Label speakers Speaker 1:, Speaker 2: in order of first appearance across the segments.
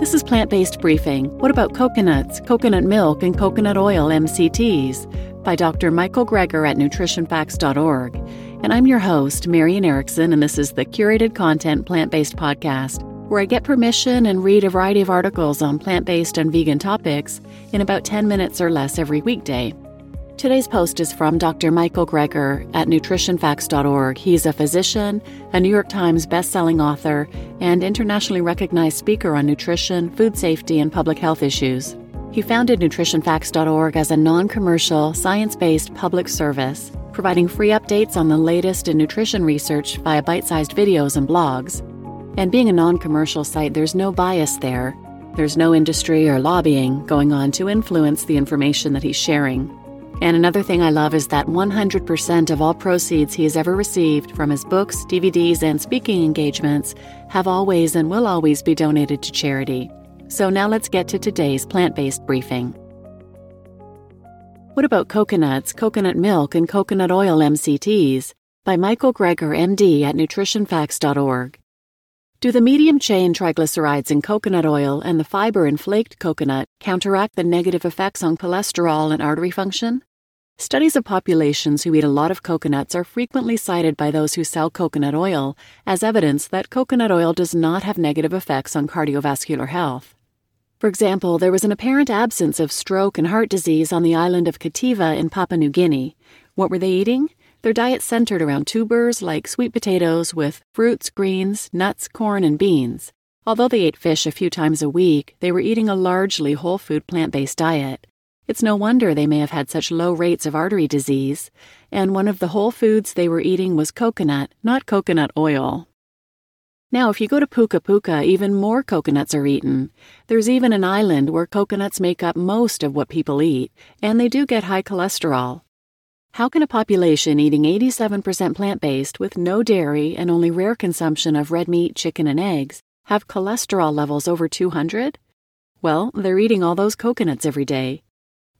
Speaker 1: This is Plant Based Briefing. What about coconuts, coconut milk, and coconut oil MCTs? by Dr. Michael Greger at nutritionfacts.org. And I'm your host, Marian Erickson, and this is the curated content plant based podcast where I get permission and read a variety of articles on plant based and vegan topics in about 10 minutes or less every weekday. Today's post is from Dr. Michael Greger at nutritionfacts.org. He's a physician, a New York Times bestselling author, and internationally recognized speaker on nutrition, food safety, and public health issues. He founded nutritionfacts.org as a non-commercial, science-based public service, providing free updates on the latest in nutrition research via bite-sized videos and blogs. And being a non-commercial site, there's no bias there. There's no industry or lobbying going on to influence the information that he's sharing. And another thing I love is that 100% of all proceeds he has ever received from his books, DVDs, and speaking engagements have always and will always be donated to charity. So now let's get to today's plant based briefing. What about coconuts, coconut milk, and coconut oil MCTs? By Michael Greger, MD at nutritionfacts.org. Do the medium chain triglycerides in coconut oil and the fiber in flaked coconut counteract the negative effects on cholesterol and artery function? Studies of populations who eat a lot of coconuts are frequently cited by those who sell coconut oil as evidence that coconut oil does not have negative effects on cardiovascular health. For example, there was an apparent absence of stroke and heart disease on the island of Kitava in Papua New Guinea. What were they eating? Their diet centered around tubers like sweet potatoes with fruits, greens, nuts, corn, and beans. Although they ate fish a few times a week, they were eating a largely whole food plant based diet. It's no wonder they may have had such low rates of artery disease, and one of the whole foods they were eating was coconut, not coconut oil. Now, if you go to Puka Puka, even more coconuts are eaten. There's even an island where coconuts make up most of what people eat, and they do get high cholesterol. How can a population eating 87% plant based with no dairy and only rare consumption of red meat, chicken, and eggs have cholesterol levels over 200? Well, they're eating all those coconuts every day.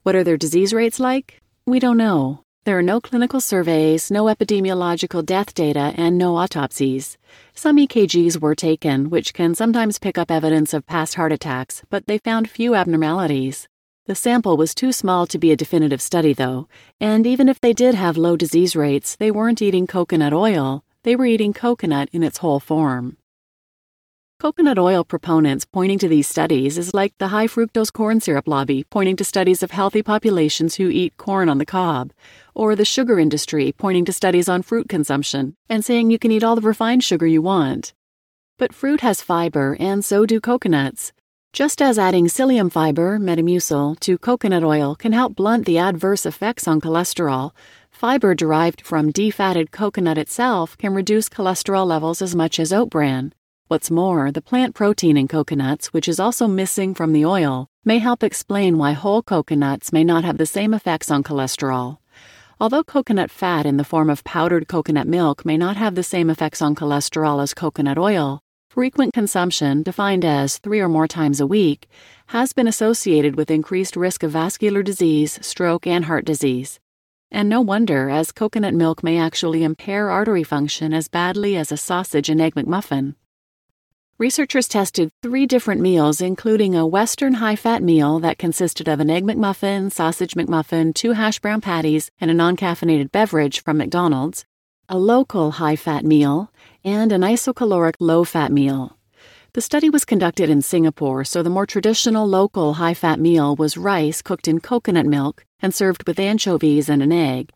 Speaker 1: What are their disease rates like? We don't know. There are no clinical surveys, no epidemiological death data, and no autopsies. Some EKGs were taken, which can sometimes pick up evidence of past heart attacks, but they found few abnormalities. The sample was too small to be a definitive study, though, and even if they did have low disease rates, they weren't eating coconut oil, they were eating coconut in its whole form. Coconut oil proponents pointing to these studies is like the high fructose corn syrup lobby pointing to studies of healthy populations who eat corn on the cob, or the sugar industry pointing to studies on fruit consumption and saying you can eat all the refined sugar you want. But fruit has fiber, and so do coconuts. Just as adding psyllium fiber, Metamucil, to coconut oil can help blunt the adverse effects on cholesterol, fiber derived from defatted coconut itself can reduce cholesterol levels as much as oat bran. What's more, the plant protein in coconuts, which is also missing from the oil, may help explain why whole coconuts may not have the same effects on cholesterol. Although coconut fat in the form of powdered coconut milk may not have the same effects on cholesterol as coconut oil, frequent consumption, defined as three or more times a week, has been associated with increased risk of vascular disease, stroke, and heart disease. And no wonder, as coconut milk may actually impair artery function as badly as a sausage and egg McMuffin. Researchers tested three different meals, including a Western high fat meal that consisted of an Egg McMuffin, Sausage McMuffin, two hash brown patties, and a non caffeinated beverage from McDonald's, a local high fat meal, and an isocaloric low fat meal. The study was conducted in Singapore, so the more traditional local high fat meal was rice cooked in coconut milk and served with anchovies and an egg.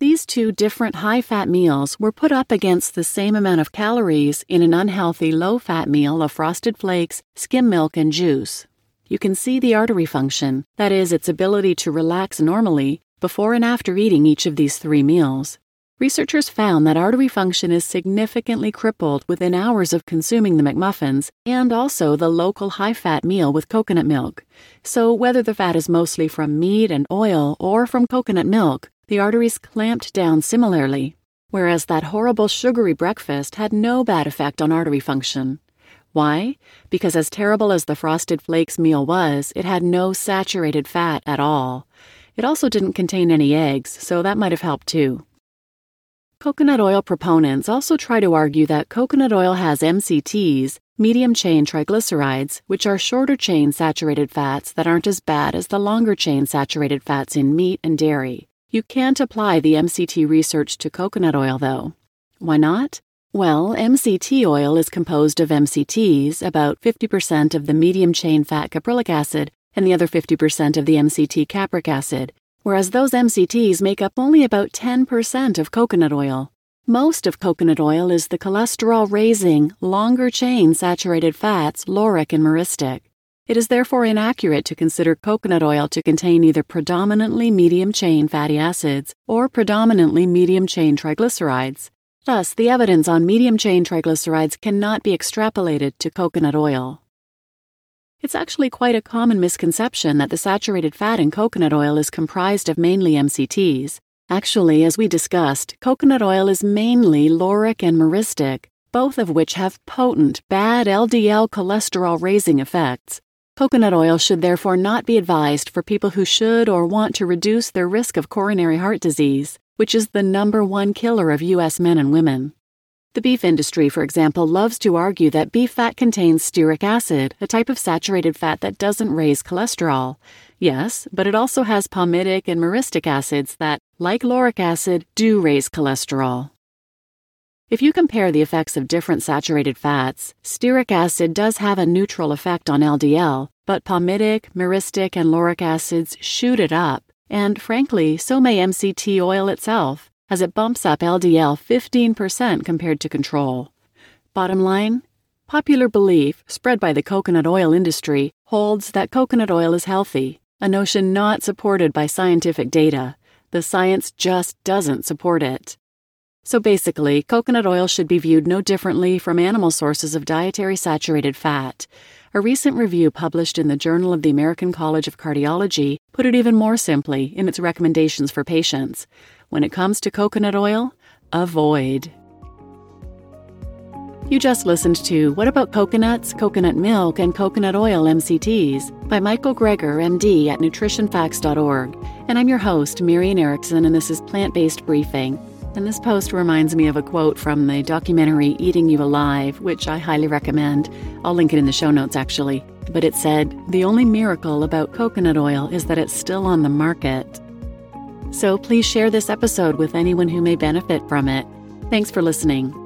Speaker 1: These two different high fat meals were put up against the same amount of calories in an unhealthy low fat meal of frosted flakes, skim milk, and juice. You can see the artery function, that is, its ability to relax normally, before and after eating each of these three meals. Researchers found that artery function is significantly crippled within hours of consuming the McMuffins and also the local high fat meal with coconut milk. So, whether the fat is mostly from meat and oil or from coconut milk, the arteries clamped down similarly, whereas that horrible sugary breakfast had no bad effect on artery function. Why? Because as terrible as the Frosted Flakes meal was, it had no saturated fat at all. It also didn't contain any eggs, so that might have helped too. Coconut oil proponents also try to argue that coconut oil has MCTs, medium chain triglycerides, which are shorter chain saturated fats that aren't as bad as the longer chain saturated fats in meat and dairy. You can't apply the MCT research to coconut oil, though. Why not? Well, MCT oil is composed of MCTs, about 50% of the medium chain fat caprylic acid, and the other 50% of the MCT capric acid, whereas those MCTs make up only about 10% of coconut oil. Most of coconut oil is the cholesterol raising, longer chain saturated fats, lauric and myristic. It is therefore inaccurate to consider coconut oil to contain either predominantly medium chain fatty acids or predominantly medium chain triglycerides. Thus, the evidence on medium chain triglycerides cannot be extrapolated to coconut oil. It's actually quite a common misconception that the saturated fat in coconut oil is comprised of mainly MCTs. Actually, as we discussed, coconut oil is mainly lauric and myristic, both of which have potent, bad LDL cholesterol raising effects. Coconut oil should therefore not be advised for people who should or want to reduce their risk of coronary heart disease which is the number one killer of U.S. men and women. The beef industry, for example, loves to argue that beef fat contains stearic acid, a type of saturated fat that doesn't raise cholesterol. Yes, but it also has palmitic and myristic acids that, like lauric acid, do raise cholesterol. If you compare the effects of different saturated fats, stearic acid does have a neutral effect on LDL, but palmitic, myristic, and lauric acids shoot it up. And frankly, so may MCT oil itself, as it bumps up LDL 15% compared to control. Bottom line popular belief, spread by the coconut oil industry, holds that coconut oil is healthy, a notion not supported by scientific data. The science just doesn't support it. So basically, coconut oil should be viewed no differently from animal sources of dietary saturated fat. A recent review published in the Journal of the American College of Cardiology put it even more simply in its recommendations for patients. When it comes to coconut oil, avoid. You just listened to What About Coconuts, Coconut Milk, and Coconut Oil MCTs by Michael Greger, MD at nutritionfacts.org. And I'm your host, Marian Erickson, and this is Plant Based Briefing. And this post reminds me of a quote from the documentary Eating You Alive, which I highly recommend. I'll link it in the show notes actually. But it said, The only miracle about coconut oil is that it's still on the market. So please share this episode with anyone who may benefit from it. Thanks for listening.